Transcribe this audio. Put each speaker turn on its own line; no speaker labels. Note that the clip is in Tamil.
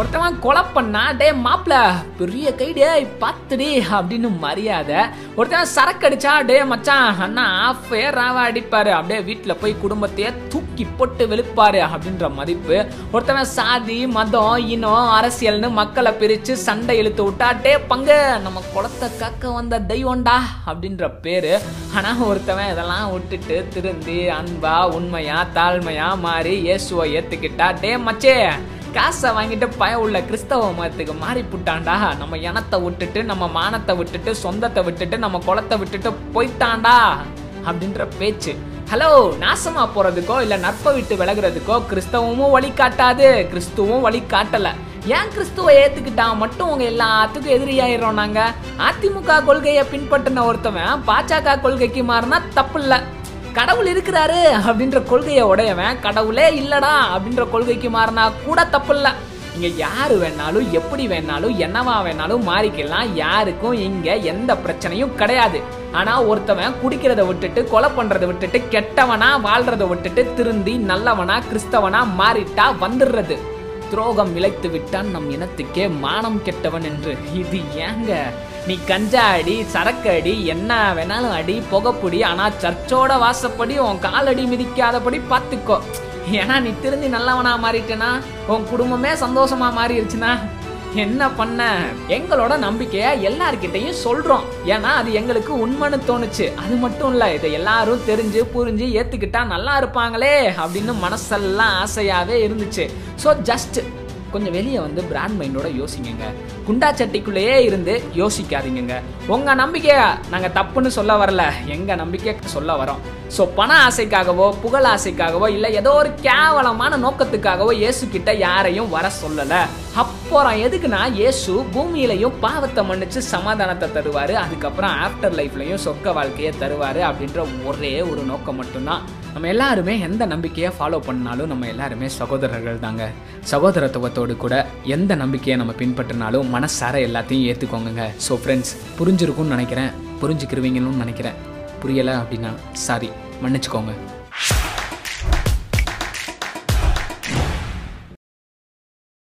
ஒருத்தவன் கொலை பண்ணா டே மாப்பிள பெரிய கை டே பார்த்துடி அப்படின்னு மரியாதை. ஒருத்தவன் சரக்கு அடிச்சா டே மச்சான் அண்ணா ஆஃப் ராவா அடிப்பாரு. அப்படியே வீட்டில் போய் குடும்பத்தையே தூக்கி போட்டு வெளுப்பாரு அப்படின்ற மதிப்பு. ஒருத்தவன் சாதி மதம் இனம் அரசியல்னு மக்களை பிரித்து சண்டை இழுத்து விட்டா டே பங்கு நம்ம குளத்தை காக்க வந்த தெய்வம்டா அப்படின்ற பேரு. ஆனால் ஒருத்தவன் இதெல்லாம் விட்டுட்டு திருந்தி அன்பா உண்மையா தாழ்மையா மாறி இயேசுவை ஏற்றுக்கிட்டா டே மச்சே காசை வாங்கிட்டு பயம் உள்ள கிறிஸ்தவ மதத்துக்கு மாறி புட்டாண்டா? நம்ம இனத்தை விட்டுட்டு நம்ம மானத்தை விட்டுட்டு சொந்தத்தை விட்டுட்டு நம்ம குளத்தை விட்டுட்டு போயிட்டான்டா அப்படின்ற பேச்சு. ஹலோ நாசமா போறதுக்கோ இல்ல நட்பை விட்டு விலகுறதுக்கோ கிறிஸ்தவமும் வழி காட்டாது. கிறிஸ்துவும் வழி காட்டல. ஏன் கிறிஸ்துவ ஏத்துக்கிட்டான் மட்டும் உங்க எல்லாத்துக்கும் எதிரியாயிரோம் நாங்க? அதிமுக கொள்கையை பின்பற்றின ஒருத்தவன் பாஜக கொள்கைக்கு மாறினா தப்பு இல்லை. கடவுள் இருக்கிறாரு அப்படின்ற கொள்கையை உடையவன் கடவுளே இல்லடா அப்படின்ற கொள்கைக்கு மாறினா கூட தப்பு இல்லை இங்கே யார் வேணாலும் எப்படி வேணாலும் என்னவா வேணாலும் மாறிக்கலாம். யாருக்கும் இங்கே எந்த பிரச்சனையும் கிடையாது. ஆனால் ஒருத்தவன் குடிக்கிறத விட்டுட்டு கொலை பண்ணுறதை விட்டுட்டு கெட்டவனா வாழ்கிறத விட்டுட்டு திருந்தி நல்லவனா கிறிஸ்தவனா மாறிட்டா வந்துடுறது. துரோகம் இழைத்து விட்டான் நம் இனத்துக்கே மானம் கெட்டவன் என்று. இது ஏங்க? நீ கஞ்சா அடி சரக்கு அடி என்ன வேணாலும் அடி புகைப்பொடி ஆனா சர்ச்சோட வாசப்படி உன் காலடி மிதிக்காதபடி பார்த்துக்கோ. ஏன்னா நீ திருந்தி நல்லவனா மாறிட்டேனா? உன் குடும்பமே சந்தோஷமா மாறிடுச்சுன்னா என்ன பண்ண? எங்களோட நம்பிக்கைய எல்லார்கிட்டையும் சொல்றோம். ஏன்னா அது எங்களுக்கு உண்மைன்னு தோணுச்சு. அது மட்டும் இல்ல இதை எல்லாரும் தெரிஞ்சு புரிஞ்சு ஏத்துக்கிட்டா நல்லா இருப்பாங்களே அப்படின்னு மனசெல்லாம் ஆசையாவே இருந்துச்சு. ஸோ ஜஸ்ட் கொஞ்சம் வெளியே வந்து பிராண்ட் மைண்டோட யோசிங்கங்க. குண்டா சட்டிக்குள்ளேயே இருந்து யோசிக்காதீங்கங்க. உங்க நம்பிக்கைய நாங்க தப்புன்னு சொல்ல வரல. எங்க நம்பிக்கை சொல்ல வரோம். ஸோ பண ஆசைக்காகவோ புகழ் ஆசைக்காகவோ இல்லை ஏதோ ஒரு கேவலமான நோக்கத்துக்காகவோ இயேசு கிட்ட யாரையும் வர சொல்லலை. அப்புறம் எதுக்குன்னா இயேசு பூமியிலையும் பாவத்தை மன்னிச்சு சமாதானத்தை தருவார். அதுக்கப்புறம் ஆஃப்டர் லைஃப்லையும் சொக்க வாழ்க்கையை தருவார் அப்படின்ற ஒரே ஒரு நோக்கம் மட்டும்தான். நம்ம எல்லாருமே எந்த நம்பிக்கையை ஃபாலோ பண்ணாலும் நம்ம எல்லாருமே சகோதரர்கள் தாங்க சகோதரத்துவத்தோடு கூட எந்த நம்பிக்கையை நம்ம பின்பற்றினாலும் மனசார எல்லாத்தையும் ஏற்றுக்கோங்க ஸோ ஃப்ரெண்ட்ஸ் புரிஞ்சிருக்கும்னு நினைக்கிறேன். புரிஞ்சுக்கிருவீங்கன்னு நினைக்கிறேன். புரியலை அப்படின்னா சாரி மன்னிச்சுக்கோங்க.